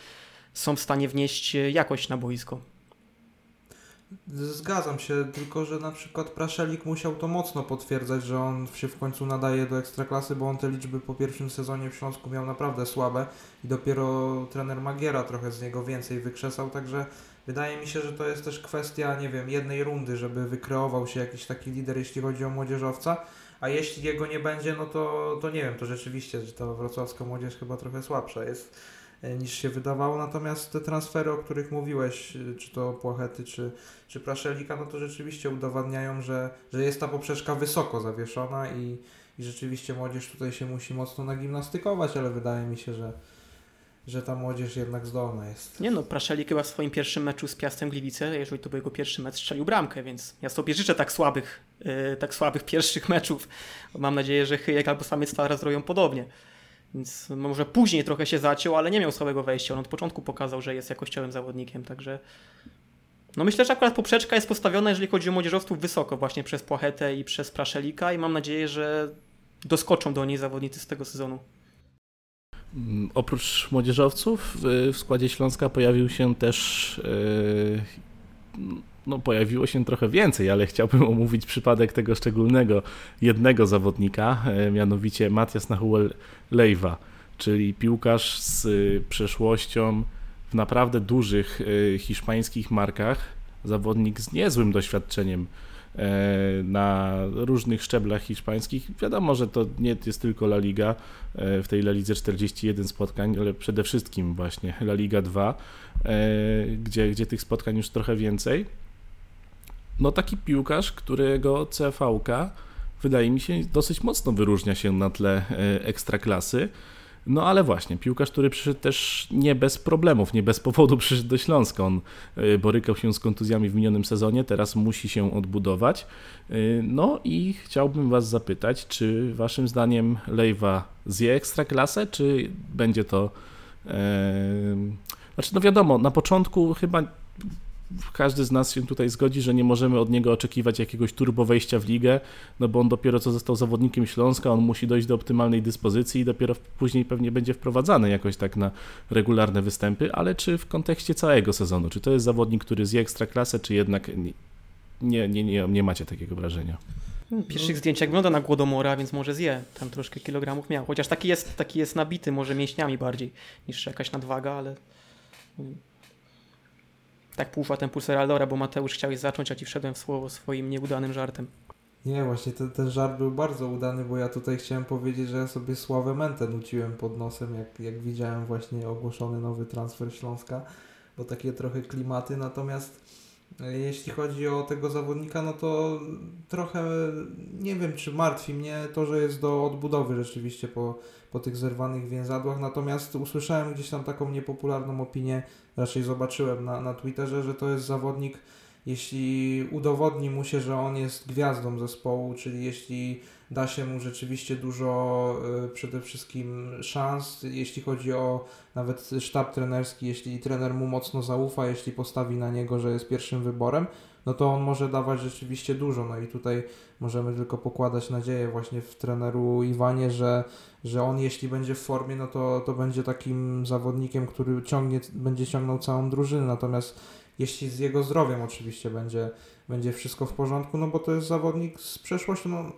są w stanie wnieść jakość na boisko. Zgadzam się, tylko że na przykład Praszelik musiał to mocno potwierdzać, że on się w końcu nadaje do ekstraklasy, bo on te liczby po pierwszym sezonie w Śląsku miał naprawdę słabe i dopiero trener Magiera trochę z niego więcej wykrzesał, także wydaje mi się, że to jest też kwestia, nie wiem, jednej rundy, żeby wykreował się jakiś taki lider, jeśli chodzi o młodzieżowca, a jeśli jego nie będzie, no to, to nie wiem, to rzeczywiście, że ta wrocławska młodzież chyba trochę słabsza jest niż się wydawało. Natomiast te transfery, o których mówiłeś, e, czy to Płachety, czy, czy Praszelika, no to rzeczywiście udowadniają, że, że jest ta poprzeczka wysoko zawieszona i, i rzeczywiście młodzież tutaj się musi mocno nagimnastykować, ale wydaje mi się, że, że ta młodzież jednak zdolna jest. Nie no, Praszelik chyba w swoim pierwszym meczu z Piastem Gliwice, jeżeli to był jego pierwszy mecz, strzelił bramkę, więc ja sobie życzę tak słabych, yy, tak słabych pierwszych meczów. Mam nadzieję, że Chyjek albo Samiec Stara zrobią podobnie. Więc może później trochę się zaciął, ale nie miał słabego wejścia. On od początku pokazał, że jest jakościowym zawodnikiem, także no myślę, że akurat poprzeczka jest postawiona, jeżeli chodzi o młodzieżowców, wysoko właśnie przez Płachetę i przez Praszelika i mam nadzieję, że doskoczą do niej zawodnicy z tego sezonu. Mm, oprócz młodzieżowców w składzie Śląska pojawił się też no, pojawiło się trochę więcej, ale chciałbym omówić przypadek tego szczególnego jednego zawodnika, mianowicie Matias Nahuel Lejwa, czyli piłkarz z przeszłością w naprawdę dużych hiszpańskich markach, zawodnik z niezłym doświadczeniem E, na różnych szczeblach hiszpańskich. Wiadomo, że to nie jest tylko La Liga, e, w tej La Lidze 41 spotkań, ale przede wszystkim właśnie La Liga 2, e, gdzie, gdzie tych spotkań już trochę więcej. No taki piłkarz, którego CVK wydaje mi się dosyć mocno wyróżnia się na tle ekstraklasy. No ale właśnie, piłkarz, który przyszedł też nie bez problemów, nie bez powodu przyszedł do Śląska. On y, borykał się z kontuzjami w minionym sezonie, teraz musi się odbudować. Y, no i chciałbym Was zapytać, czy Waszym zdaniem Lejwa zje ekstraklasę, czy będzie to... Znaczy, no wiadomo, na początku chyba każdy z nas się tutaj zgodzi, że nie możemy od niego oczekiwać jakiegoś turbo wejścia w ligę, no bo on dopiero co został zawodnikiem Śląska, on musi dojść do optymalnej dyspozycji i dopiero później pewnie będzie wprowadzany jakoś tak na regularne występy, ale czy w kontekście całego sezonu, czy to jest zawodnik, który zje ekstraklasę, czy jednak nie, nie, nie, nie macie takiego wrażenia? Pierwszych zdjęciach wygląda na głodomora, więc może zje. Tam troszkę kilogramów miał. Chociaż taki jest, taki jest nabity, może mięśniami bardziej niż jakaś nadwaga, ale tak półfa ten Pulseraldora, bo Mateusz chciałeś zacząć, a ci wszedłem w słowo swoim nieudanym żartem. Nie, właśnie ten, ten żart był bardzo udany, bo ja tutaj chciałem powiedzieć, że ja sobie Sławę Mentę nuciłem pod nosem, jak, jak widziałem właśnie ogłoszony nowy transfer Śląska, bo takie trochę klimaty, natomiast e, jeśli chodzi o tego zawodnika, no to trochę nie wiem, czy martwi mnie to, że jest do odbudowy rzeczywiście po, po tych zerwanych więzadłach, natomiast usłyszałem gdzieś tam taką niepopularną opinię, raczej zobaczyłem na, na Twitterze, że to jest zawodnik, jeśli udowodni mu się, że on jest gwiazdą zespołu, czyli jeśli da się mu rzeczywiście dużo y, przede wszystkim szans, jeśli chodzi o nawet sztab trenerski, jeśli trener mu mocno zaufa, jeśli postawi na niego, że jest pierwszym wyborem, no to on może dawać rzeczywiście dużo. No i tutaj możemy tylko pokładać nadzieję właśnie w treneru Iwanie, że, że on jeśli będzie w formie, no to, to będzie takim zawodnikiem, który ciągnie, będzie ciągnął całą drużynę. Natomiast jeśli z jego zdrowiem oczywiście będzie, będzie wszystko w porządku, no bo to jest zawodnik z przeszłości. No,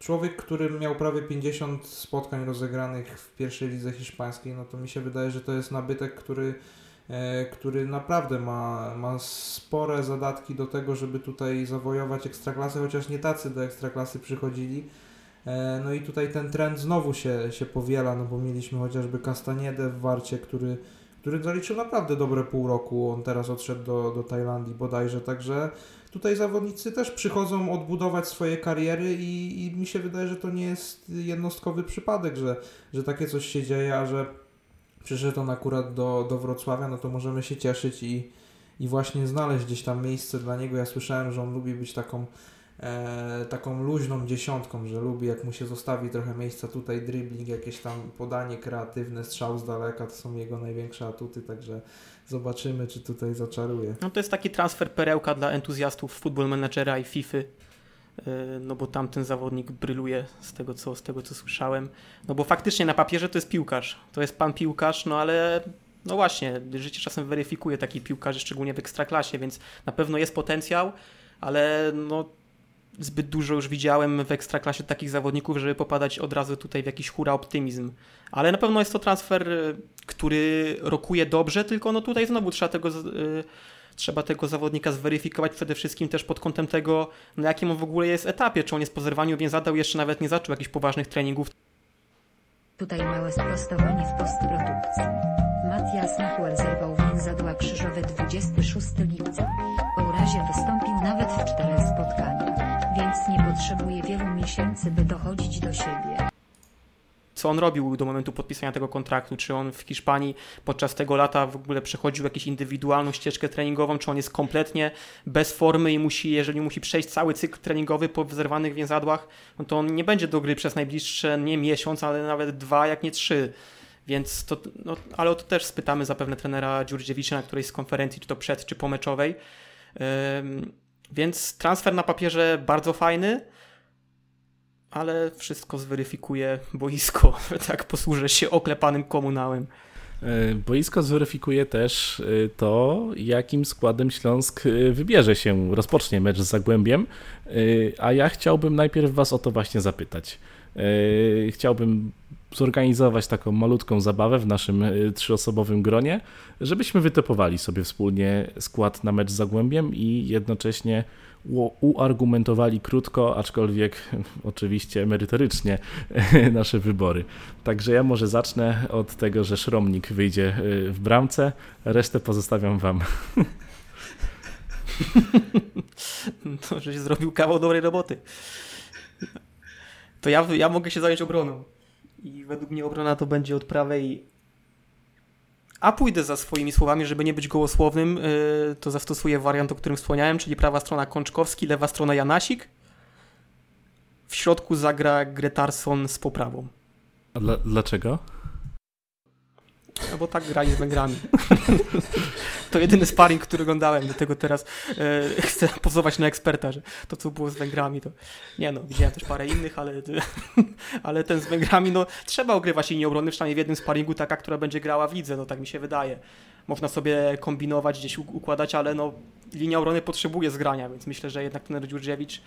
człowiek, który miał prawie 50 spotkań rozegranych w pierwszej lidze hiszpańskiej, no to mi się wydaje, że to jest nabytek, który E, który naprawdę ma, ma spore zadatki do tego, żeby tutaj zawojować ekstraklasę, chociaż nie tacy do ekstraklasy przychodzili. E, no i tutaj ten trend znowu się, się powiela, no bo mieliśmy chociażby Castaniedę w Warcie, który, który zaliczył naprawdę dobre pół roku. On teraz odszedł do, do Tajlandii bodajże, także tutaj zawodnicy też przychodzą odbudować swoje kariery i, i mi się wydaje, że to nie jest jednostkowy przypadek, że, że takie coś się dzieje, a że przyszedł on akurat do, do Wrocławia, no to możemy się cieszyć i, i właśnie znaleźć gdzieś tam miejsce dla niego. Ja słyszałem, że on lubi być taką, e, taką luźną dziesiątką, że lubi jak mu się zostawi trochę miejsca tutaj, dribbling, jakieś tam podanie kreatywne, strzał z daleka, to są jego największe atuty, także zobaczymy, czy tutaj zaczaruje. No to jest taki transfer perełka dla entuzjastów Football Managera i FIFA E, no bo tamten zawodnik bryluje z tego, co, z tego co słyszałem. No bo faktycznie na papierze to jest piłkarz, to jest pan piłkarz, no ale no właśnie, życie czasem weryfikuje taki piłkarzy, szczególnie w ekstraklasie, więc na pewno jest potencjał, ale no zbyt dużo już widziałem w ekstraklasie takich zawodników, żeby popadać od razu tutaj w jakiś hura optymizm. Ale na pewno jest to transfer, który rokuje dobrze, tylko no tutaj znowu trzeba tego y, trzeba tego zawodnika zweryfikować przede wszystkim też pod kątem tego, na jakim on w ogóle jest etapie, czy on jest po zerwaniu więzadeł, jeszcze nawet nie zaczął jakichś poważnych treningów. Tutaj małe sprostowanie w postprodukcji. Matias Nachuel zerwał więzadła krzyżowe 26 lipca. O urazie wystąpił nawet w czterech spotkaniach, nie potrzebuje wielu miesięcy by dochodzić do siebie co on robił do momentu podpisania tego kontraktu, czy on w Hiszpanii podczas tego lata w ogóle przechodził jakąś indywidualną ścieżkę treningową, czy on jest kompletnie bez formy i musi, jeżeli musi przejść cały cykl treningowy po zerwanych więzadłach, no to on nie będzie do gry przez najbliższe nie miesiąc, ale nawet dwa, jak nie trzy. Więc to, no, ale o to też spytamy zapewne trenera Dziurdziewicza na którejś z konferencji, czy to przed, czy pomeczowej. Ym, więc transfer na papierze bardzo fajny, ale wszystko zweryfikuje boisko. tak posłużę się oklepanym komunałem. E, boisko zweryfikuje też e, to, jakim składem Śląsk e, wybierze się, rozpocznie mecz z Zagłębiem, a ja chciałbym najpierw Was o to właśnie zapytać. Chciałbym zorganizować taką malutką zabawę w naszym trzyosobowym gronie, żebyśmy wytypowali sobie wspólnie skład na mecz z Zagłębiem i jednocześnie uargumentowali krótko, aczkolwiek oczywiście merytorycznie nasze wybory. Także ja może zacznę od tego, że Szromnik wyjdzie y, w bramce, resztę pozostawiam wam. To, żeś zrobił kawał dobrej roboty. To ja, ja mogę się zająć obroną. I według mnie obrona to będzie od prawej a pójdę za swoimi słowami, żeby nie być gołosłownym, yy, to zastosuję wariant, o którym wspomniałem, czyli prawa strona Kączkowski, lewa strona Janasik. W środku zagra Gretarson z poprawą. A dla, dlaczego? No bo tak grali z Węgrami. to jedyny sparring, który oglądałem, dlatego teraz e, chcę pozować na eksperta, że to co było z Węgrami to... Nie no, widziałem też parę innych, ale, ale ten z Węgrami, no trzeba ogrywać linii obrony, przynajmniej w jednym sparingu taka, która będzie grała w lidze, no tak mi się wydaje. Można sobie kombinować, gdzieś układać, ale no linia obrony potrzebuje zgrania, więc myślę, że jednak ten Dziurdziewicz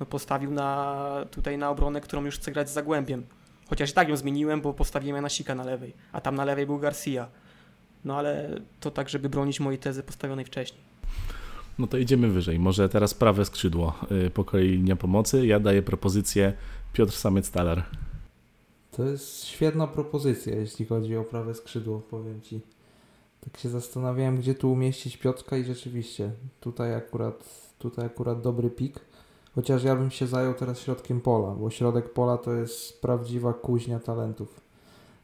no, postawił na, tutaj na obronę, którą już chce grać z Zagłębiem. Chociaż i tak ją zmieniłem, bo postawiłem na Sika na lewej, a tam na lewej był Garcia. No ale to tak, żeby bronić mojej tezy postawionej wcześniej. No to idziemy wyżej. Może teraz prawe skrzydło y, po kolei linia pomocy. Ja daję propozycję Piotr Samec-Talar. To jest świetna propozycja, jeśli chodzi o prawe skrzydło, powiem Ci. Tak się zastanawiałem, gdzie tu umieścić Piotrka i rzeczywiście tutaj akurat, tutaj akurat dobry pik. Chociaż ja bym się zajął teraz środkiem pola, bo środek pola to jest prawdziwa kuźnia talentów.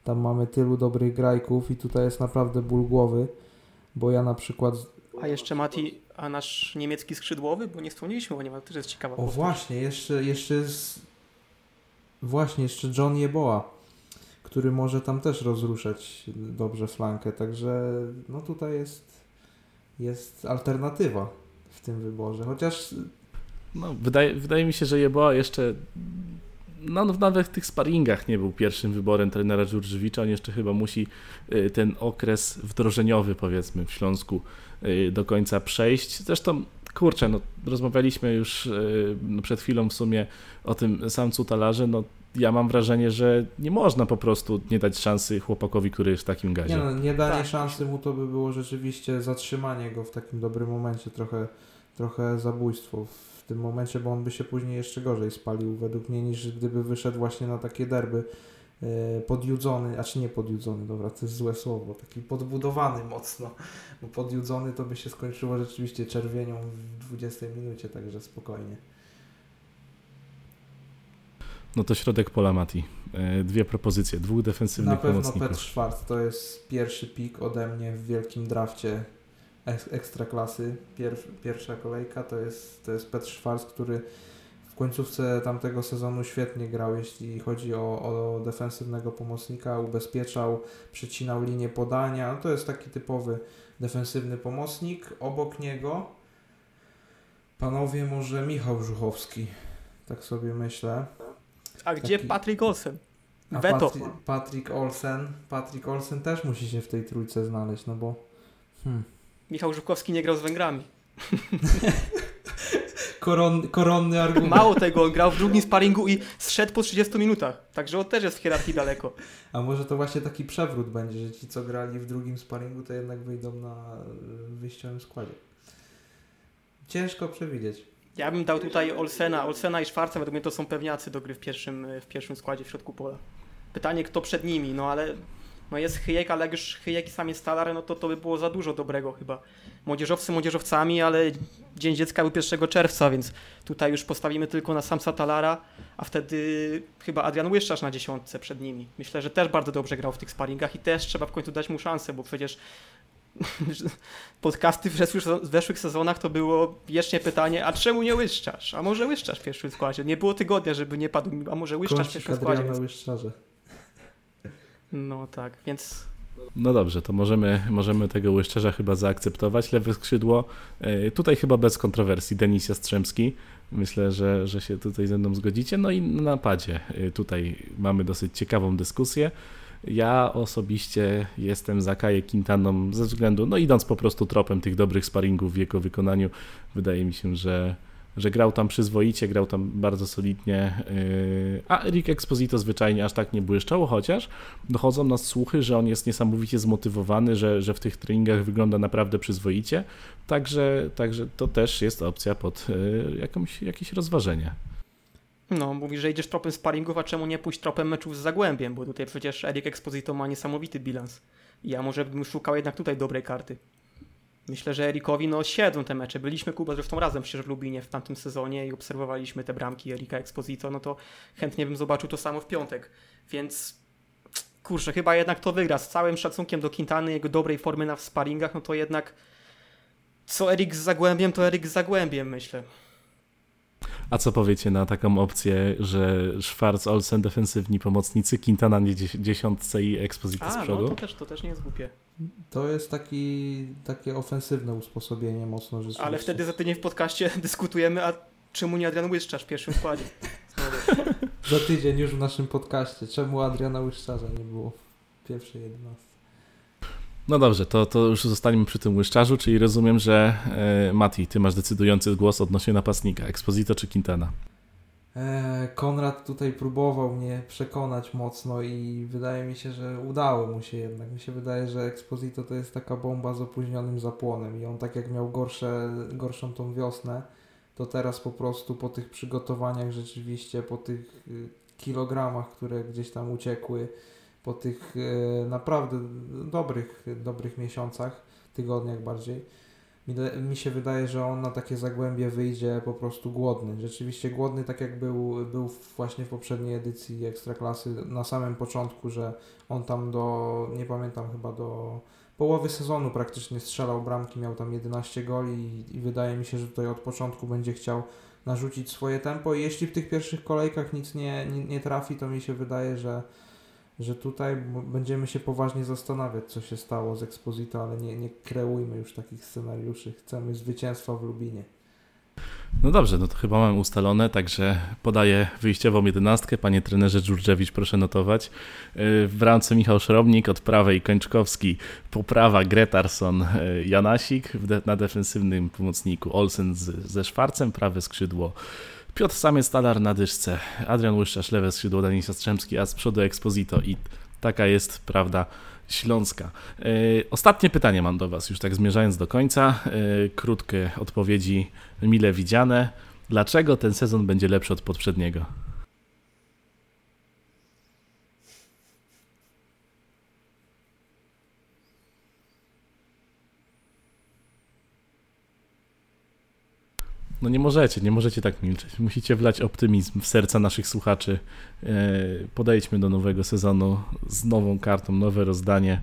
Tam mamy tylu dobrych grajków i tutaj jest naprawdę ból głowy, bo ja na przykład... A jeszcze Mati, a nasz niemiecki skrzydłowy, bo nie wspomnieliśmy o nim, ale też jest ciekawa O postać. właśnie, jeszcze, jeszcze jest... Właśnie, jeszcze John Jeboa, który może tam też rozruszać dobrze flankę, także no tutaj jest, jest alternatywa w tym wyborze, chociaż no, wydaje, wydaje mi się, że Jeboa jeszcze no, nawet w tych sparingach nie był pierwszym wyborem trenera Dżurżewicza. On jeszcze chyba musi y, ten okres wdrożeniowy, powiedzmy, w Śląsku y, do końca przejść. Zresztą, kurczę, no, rozmawialiśmy już y, no, przed chwilą w sumie o tym samcu talarze. No, ja mam wrażenie, że nie można po prostu nie dać szansy chłopakowi, który jest w takim gazie. Nie, no, nie danie tak. szansy mu to by było rzeczywiście zatrzymanie go w takim dobrym momencie, trochę, trochę zabójstwo w tym momencie, bo on by się później jeszcze gorzej spalił według mnie niż gdyby wyszedł właśnie na takie derby e, podjudzony, a czy nie podjudzony, dobra, to jest złe słowo, taki podbudowany mocno, bo podjudzony to by się skończyło rzeczywiście czerwienią w 20 minucie, także spokojnie. No to środek pola Mati. E, dwie propozycje, dwóch defensywnych pomocników. Na pewno Petr Schwarz to jest pierwszy pik ode mnie w wielkim drafcie ekstraklasy, pier, pierwsza kolejka, to jest, to jest Petr Schwarz, który w końcówce tamtego sezonu świetnie grał, jeśli chodzi o, o defensywnego pomocnika, ubezpieczał, przecinał linię podania, no to jest taki typowy defensywny pomocnik. Obok niego panowie może Michał Żuchowski, tak sobie myślę. A gdzie Taki... Patrick Olsen? Weto. Patrick Olsen, Patrick Olsen też musi się w tej trójce znaleźć, no bo hmm. Michał Żukowski nie grał z Węgrami. Koron, koronny argument. Mało tego, on grał w drugim sparingu i zszedł po 30 minutach. Także on też jest w hierarchii daleko. A może to właśnie taki przewrót będzie, że ci, co grali w drugim sparingu, to jednak wyjdą na wyjściowym składzie. Ciężko przewidzieć. Ja bym dał tutaj Olsena. Olsena i Szwarca, według mnie to są pewniacy do gry w pierwszym, w pierwszym składzie w środku pola. Pytanie, kto przed nimi, no ale no jest Chyjek, ale jak już Chyjek sam jest Talar, no to to by było za dużo dobrego chyba. Młodzieżowcy młodzieżowcami, ale Dzień Dziecka był 1 czerwca, więc tutaj już postawimy tylko na Samsa Talara, a wtedy chyba Adrian Łyszczarz na dziesiątce przed nimi. Myślę, że też bardzo dobrze grał w tych sparingach i też trzeba w końcu dać mu szansę, bo przecież podcasty w zeszłych, w zeszłych sezonach to było wiecznie pytanie, a czemu nie Łyszczarz? A może Łyszczarz w pierwszym składzie? Nie było tygodnia, żeby nie padł, a może Łyszczarz w pierwszym składzie. Więc... No tak, więc No dobrze, to możemy, możemy tego łyszczerza chyba zaakceptować. Lewe skrzydło, e, tutaj chyba bez kontrowersji, Denis Jastrzębski. Myślę, że, że się tutaj ze mną zgodzicie. No i na napadzie e, tutaj mamy dosyć ciekawą dyskusję. Ja osobiście jestem za Kaję Quintaną ze względu, no idąc po prostu tropem tych dobrych sparingów w jego wykonaniu, wydaje mi się, że że grał tam przyzwoicie, grał tam bardzo solidnie, yy, a Eric Exposito zwyczajnie aż tak nie błyszczał, chociaż dochodzą nas słuchy, że on jest niesamowicie zmotywowany, że, że w tych treningach wygląda naprawdę przyzwoicie, także, także to też jest opcja pod yy, jakąś, jakieś rozważenie. No, mówi, że idziesz tropem sparingów, a czemu nie pójść tropem meczów z Zagłębiem, bo tutaj przecież Eric Exposito ma niesamowity bilans. Ja może bym szukał jednak tutaj dobrej karty. Myślę, że Erikowi no siedzą te mecze. Byliśmy Kuba zresztą razem przecież w Lubinie w tamtym sezonie i obserwowaliśmy te bramki Erika Exposito, no to chętnie bym zobaczył to samo w piątek. Więc kurczę, chyba jednak to wygra. Z całym szacunkiem do Quintany, jego dobrej formy na sparingach, no to jednak co Erik z Zagłębiem, to Erik z Zagłębiem, myślę. A co powiecie na taką opcję, że Schwarz, Olsen, defensywni pomocnicy, Quintana nie dziesiątce i Exposito z przodu? No, to też, to też nie jest głupie. To jest taki, takie ofensywne usposobienie mocno rzeczywiście. Ale wtedy za tydzień w podcaście dyskutujemy, a czemu nie Adrian Łyszczarz w pierwszym składzie? za tydzień już w naszym podcaście. Czemu Adriana Łyszczarza nie było w pierwszej jedenastce? No dobrze, to, to już zostaniemy przy tym łyszczarzu, czyli rozumiem, że e, Mati, ty masz decydujący głos odnośnie napastnika, Exposito czy Quintana? E, Konrad tutaj próbował mnie przekonać mocno i wydaje mi się, że udało mu się jednak. Mi się wydaje, że Exposito to jest taka bomba z opóźnionym zapłonem i on tak jak miał gorsze, gorszą tą wiosnę, to teraz po prostu po tych przygotowaniach rzeczywiście, po tych y, kilogramach, które gdzieś tam uciekły, po tych y, naprawdę dobrych, dobrych miesiącach, tygodniach bardziej, mi, mi się wydaje, że on na takie zagłębie wyjdzie po prostu głodny. Rzeczywiście głodny, tak jak był, był właśnie w poprzedniej edycji Ekstraklasy na samym początku, że on tam do, nie pamiętam chyba do połowy sezonu praktycznie strzelał bramki, miał tam 11 goli i, i wydaje mi się, że tutaj od początku będzie chciał narzucić swoje tempo i jeśli w tych pierwszych kolejkach nic nie, nie, nie trafi, to mi się wydaje, że że tutaj będziemy się poważnie zastanawiać, co się stało z Exposito, ale nie, nie kreujmy już takich scenariuszy. Chcemy zwycięstwa w Lubinie. No dobrze, no to chyba mam ustalone, także podaję wyjściową jedenastkę. Panie trenerze Dżurdziewicz, proszę notować. W bramce Michał Szrobnik, od prawej Kończkowski, poprawa Gretarson, e, Janasik, na defensywnym pomocniku Olsen z, ze Szwarcem, prawe skrzydło Piotr Samiec, Talar na dyszce, Adrian Łyszczarz, lewe skrzydło, Daniel Jastrzębski, a z przodu Exposito i taka jest prawda śląska. Yy, ostatnie pytanie mam do Was, już tak zmierzając do końca. Yy, krótkie odpowiedzi mile widziane. Dlaczego ten sezon będzie lepszy od poprzedniego? No nie możecie, nie możecie tak milczeć. Musicie wlać optymizm w serca naszych słuchaczy. E, podejdźmy do nowego sezonu z nową kartą, nowe rozdanie,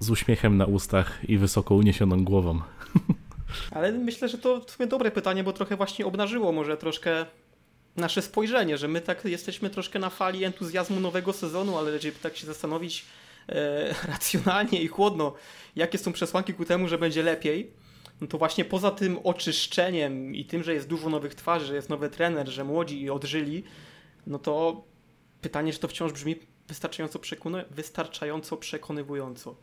z uśmiechem na ustach i wysoko uniesioną głową. Ale myślę, że to w sumie dobre pytanie, bo trochę właśnie obnażyło może troszkę nasze spojrzenie, że my tak jesteśmy troszkę na fali entuzjazmu nowego sezonu, ale żeby tak się zastanowić e, racjonalnie i chłodno, jakie są przesłanki ku temu, że będzie lepiej, no to właśnie poza tym oczyszczeniem i tym, że jest dużo nowych twarzy, że jest nowy trener, że młodzi odżyli, no to pytanie, czy to wciąż brzmi wystarczająco, przekony wystarczająco przekonywująco.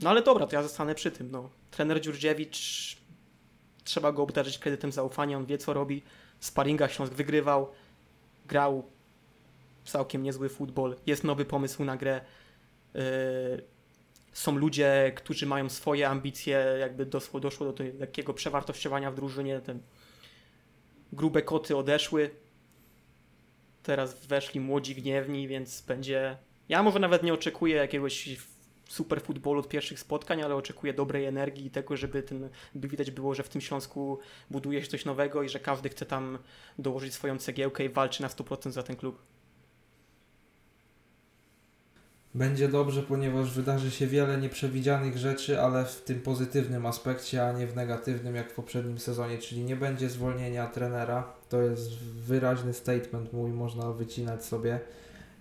No ale dobra, to ja zostanę przy tym. No. Trener Dziurdziewicz, trzeba go obdarzyć kredytem zaufania, on wie co robi. W Śląsk wygrywał, grał całkiem niezły futbol, jest nowy pomysł na grę. Są ludzie, którzy mają swoje ambicje, jakby doszło, doszło do takiego przewartościowania w drużynie. Te grube koty odeszły. Teraz weszli młodzi gniewni, więc będzie. Ja może nawet nie oczekuję jakiegoś super futbolu od pierwszych spotkań, ale oczekuję dobrej energii i tego, żeby ten, by widać było, że w tym Śląsku buduje się coś nowego i że każdy chce tam dołożyć swoją cegiełkę i walczy na 100% za ten klub. Będzie dobrze, ponieważ wydarzy się wiele nieprzewidzianych rzeczy, ale w tym pozytywnym aspekcie, a nie w negatywnym jak w poprzednim sezonie, czyli nie będzie zwolnienia trenera. To jest wyraźny statement mój, można wycinać sobie.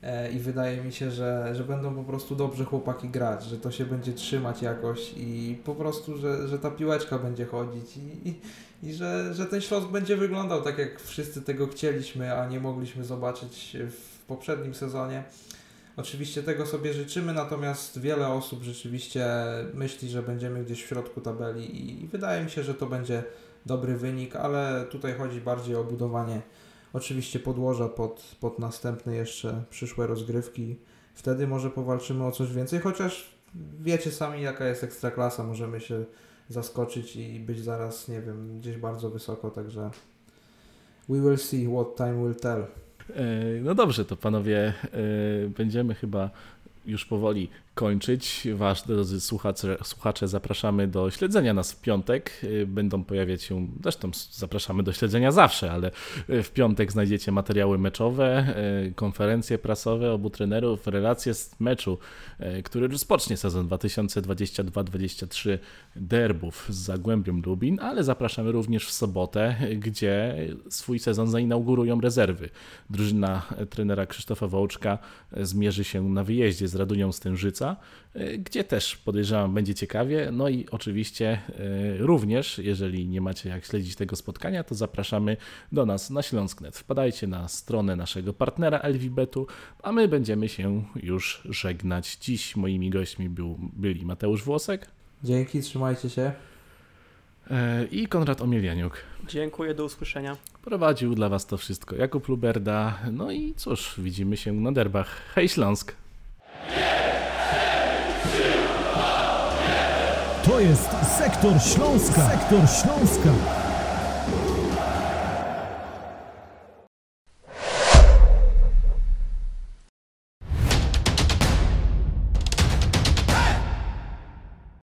E, I wydaje mi się, że, że będą po prostu dobrze chłopaki grać, że to się będzie trzymać jakoś i po prostu, że, że ta piłeczka będzie chodzić i, i, i że, że ten Śląsk będzie wyglądał tak, jak wszyscy tego chcieliśmy, a nie mogliśmy zobaczyć w poprzednim sezonie. Oczywiście tego sobie życzymy, natomiast wiele osób rzeczywiście myśli, że będziemy gdzieś w środku tabeli i wydaje mi się, że to będzie dobry wynik, ale tutaj chodzi bardziej o budowanie oczywiście podłoża pod, pod następne jeszcze przyszłe rozgrywki. Wtedy może powalczymy o coś więcej, chociaż wiecie sami jaka jest ekstraklasa, możemy się zaskoczyć i być zaraz, nie wiem, gdzieś bardzo wysoko, także we will see what time will tell. E, no dobrze, to panowie, e, będziemy chyba już powoli kończyć. Was, drodzy słuchacze, słuchacze, zapraszamy do śledzenia nas w piątek. Y, będą pojawiać się, zresztą zapraszamy do śledzenia zawsze, ale y, w piątek znajdziecie materiały meczowe, y, konferencje prasowe obu trenerów, relacje z meczu, który rozpocznie sezon 2022-2023 derbów z Zagłębią Lubin, ale zapraszamy również w sobotę, gdzie swój sezon zainaugurują rezerwy. Drużyna trenera Krzysztofa Wołczka zmierzy się na wyjeździe z Radunią Stężyca E, gdzie też podejrzewam będzie ciekawie. No i oczywiście e, również, jeżeli nie macie jak śledzić tego spotkania, to zapraszamy do nas na Śląsknet. Wpadajcie na stronę naszego partnera Elwibetu, a my będziemy się już żegnać. Dziś moimi gośćmi był, byli Mateusz Włosek. Dzięki, trzymajcie się. E, I Konrad Omielianiuk. Dziękuję, do usłyszenia. Prowadził dla Was to wszystko Jakub Luberda. No i cóż, widzimy się na derbach. Hej Śląsk! Jest Sektor Śląska. Sektor Śląska.